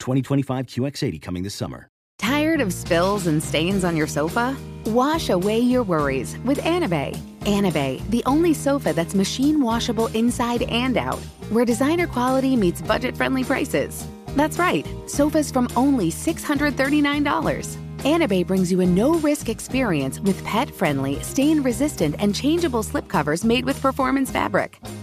2025 QX80 coming this summer. Tired of spills and stains on your sofa? Wash away your worries with Anabei. Anabei, the only sofa that's machine washable inside and out, where designer quality meets budget friendly prices. That's right, sofas from only $639. Anabay brings you a no risk experience with pet friendly, stain resistant, and changeable slipcovers made with performance fabric,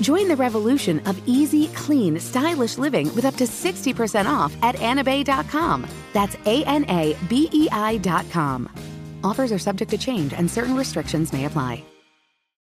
Join the revolution of easy, clean, stylish living with up to 60% off at anabei.com. That's A N A B E I.com. Offers are subject to change and certain restrictions may apply.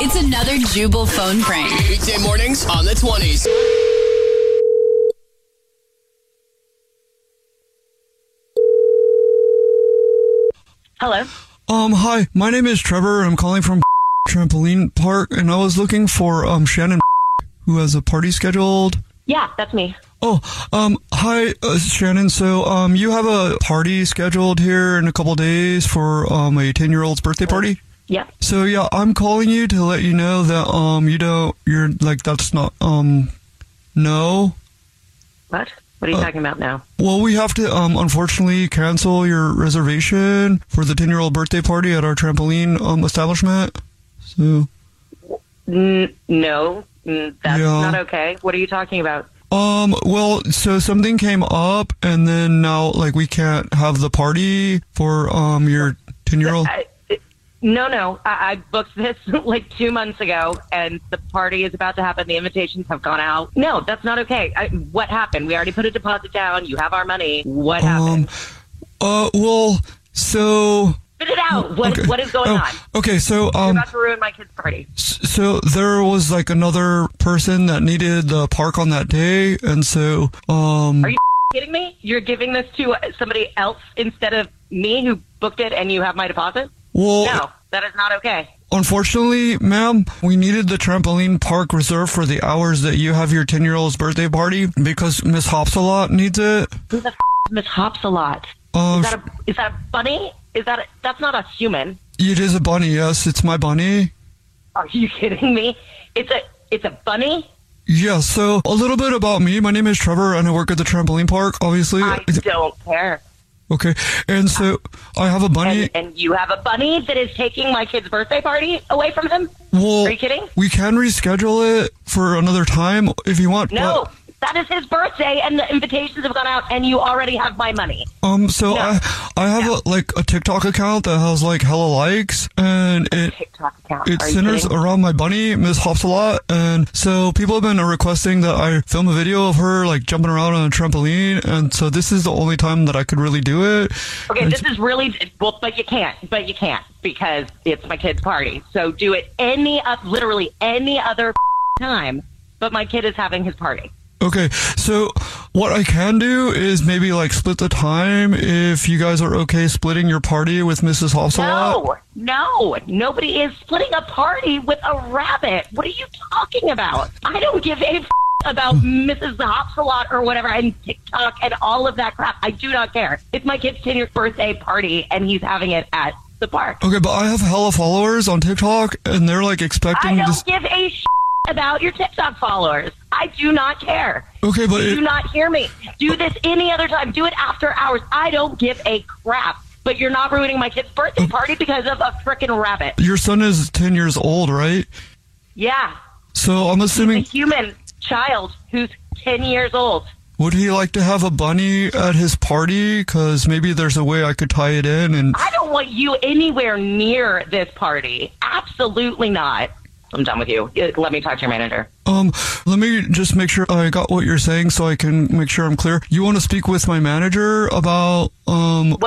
It's another Jubal phone prank. Weekday mornings on the 20s. Hello. Um, hi, my name is Trevor. I'm calling from Trampoline Park, and I was looking for um Shannon, who has a party scheduled. Yeah, that's me. Oh, um, hi, uh, Shannon. So, um, you have a party scheduled here in a couple days for um a ten year old's birthday party. Yeah. So yeah, I'm calling you to let you know that um you don't you're like that's not um no. What? What are you Uh, talking about now? Well, we have to um unfortunately cancel your reservation for the 10 year old birthday party at our trampoline um establishment. So N- no, that's Yeah. not okay. What are you talking about? um well so something came up and then now like we can't have the party for um your 10 year old. I, it- no, no. I, I booked this like two months ago, and the party is about to happen. The invitations have gone out. No, that's not okay. I, what happened? We already put a deposit down. You have our money. What happened? Uh well so Spit it out. What, okay. what is going Oh, on? Okay, so um, You're um about to ruin my kid's party. So there was like another person that needed the park on that day, and so um Are you kidding me? You're giving this to somebody else instead of me who booked it and you have my deposit? Well No, that is not okay. unfortunately, ma'am, we needed the trampoline park reserved for the hours that you have your ten year old's birthday party because Miss Hopsalot needs it. Who the f- is Miss Hops a lot? Um, Is that a is that a bunny? Is that a, that's not a human? it is a bunny. Yes, it's my bunny. Are you kidding me? It's a it's a bunny. Yeah. So a little bit about me. My name is Trevor, and I work at the trampoline park. Obviously. I don't care. Okay. And so I have a bunny. And, and you have a bunny that is taking my kid's birthday party away from him? well, Are you kidding? we can reschedule it for another time if you want. No, but- that is his birthday, and the invitations have gone out, and you already have my money. Um, so No. I I have a like a TikTok account that has like hella likes, and it TikTok account. it Are centers around my bunny, Miss Hops a lot, and so people have been requesting that I film a video of her like jumping around on a trampoline, and so this is the only time that I could really do it. Okay, And this is really well, but you can't. But you can't because it's my kid's party. So do it any up, literally any other time. But my kid is having his party. Okay, so what I can do is maybe like split the time if you guys are okay splitting your party with Mrs. Hops a lot. No, no, nobody is splitting a party with a rabbit. What are you talking about? I don't give a f- about Mrs. Hopsalot or whatever and TikTok and all of that crap. I do not care. It's my kid's 10th birthday party and he's having it at the park. Okay, but I have hella followers on TikTok, and they're like expecting I don't this. give a sh- about your TikTok followers. I do not care. Okay, but do it- not hear me. Do this any other time. Do it after hours. I don't give a crap. But you're not ruining my kid's birthday oh. party because of a freaking rabbit. Your son is 10 years old, right? Yeah, So I'm assuming a human child who's 10 years old. would he like to have a bunny at his party? Because maybe there's a way I could tie it in. And I don't want you anywhere near this party. Absolutely not. I'm done with you. Let me talk to your manager. um, let me just make sure I got what you're saying, so I can make sure I'm clear. You want to speak with my manager about um? 1000%.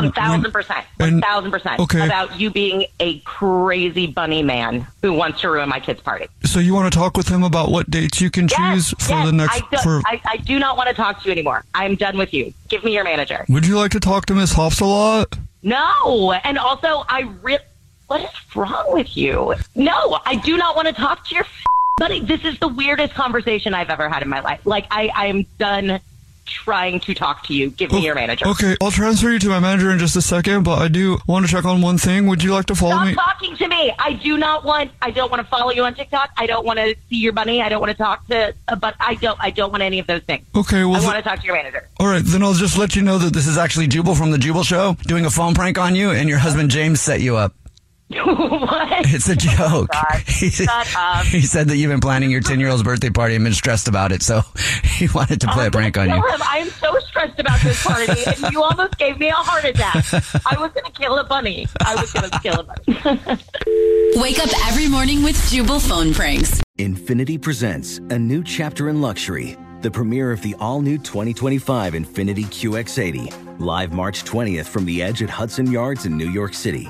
One thousand percent. okay. About you being a crazy bunny man who wants to ruin my kid's party. So you want to talk with him about what dates you can choose Yes, for yes, the next? I do, for I, I do not want to talk to you anymore. I'm done with you. Give me your manager. would you like to talk to Miss Hops a lot? No. And also, I re- What is wrong with you? No, I do not want to talk to your f- buddy. This is the weirdest conversation I've ever had in my life. Like, I, I am done trying to talk to you. Give me your manager. Okay, I'll transfer you to my manager in just a second, but I do want to check on one thing. Would you like to follow Stop me? talking to me. I do not want. I don't want to follow you on TikTok. I don't want to see your bunny. I don't want to talk to. Uh, but I don't. I don't want any of those things. Okay, well, I want to talk to your manager. all right, then I'll just let you know that This is actually Jubal from the Jubal Show doing a phone prank on you, and your husband James set you up. what? It's a joke. Oh God. He, Shut up. he said that you've been planning your 10 year old's birthday party and been stressed about it, so he wanted to play a I'm prank on you. him. I am so stressed about this party, and you almost gave me a heart attack. I was going to kill a bunny. I was going to kill a bunny. Wake up every morning with Jubal phone pranks. Infiniti presents a new chapter in luxury, the premiere of the all new 2025 Infiniti QX80, live March 20th from the edge at Hudson Yards in New York City,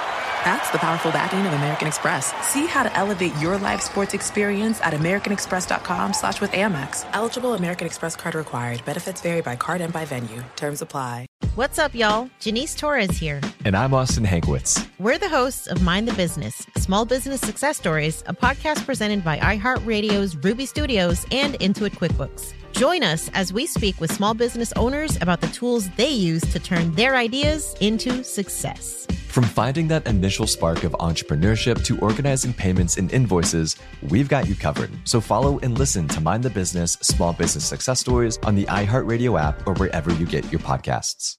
That's the powerful backing of American Express. See how to elevate your live sports experience at americanexpress.com slash with Amex. Eligible American Express card required. Benefits vary by card and by venue. Terms apply. What's up, y'all? Janice Torres here. And I'm Austin Hankwitz. We're the hosts of Mind the Business Small Business Success Stories, a podcast presented by iHeartRadio's Ruby Studios and Intuit QuickBooks. Join us as we speak with small business owners about the tools they use to turn their ideas into success. From finding that initial spark of entrepreneurship to organizing payments and invoices, we've got you covered. So follow and listen to Mind the Business Small Business Success Stories on the iHeartRadio app or wherever you get your podcasts.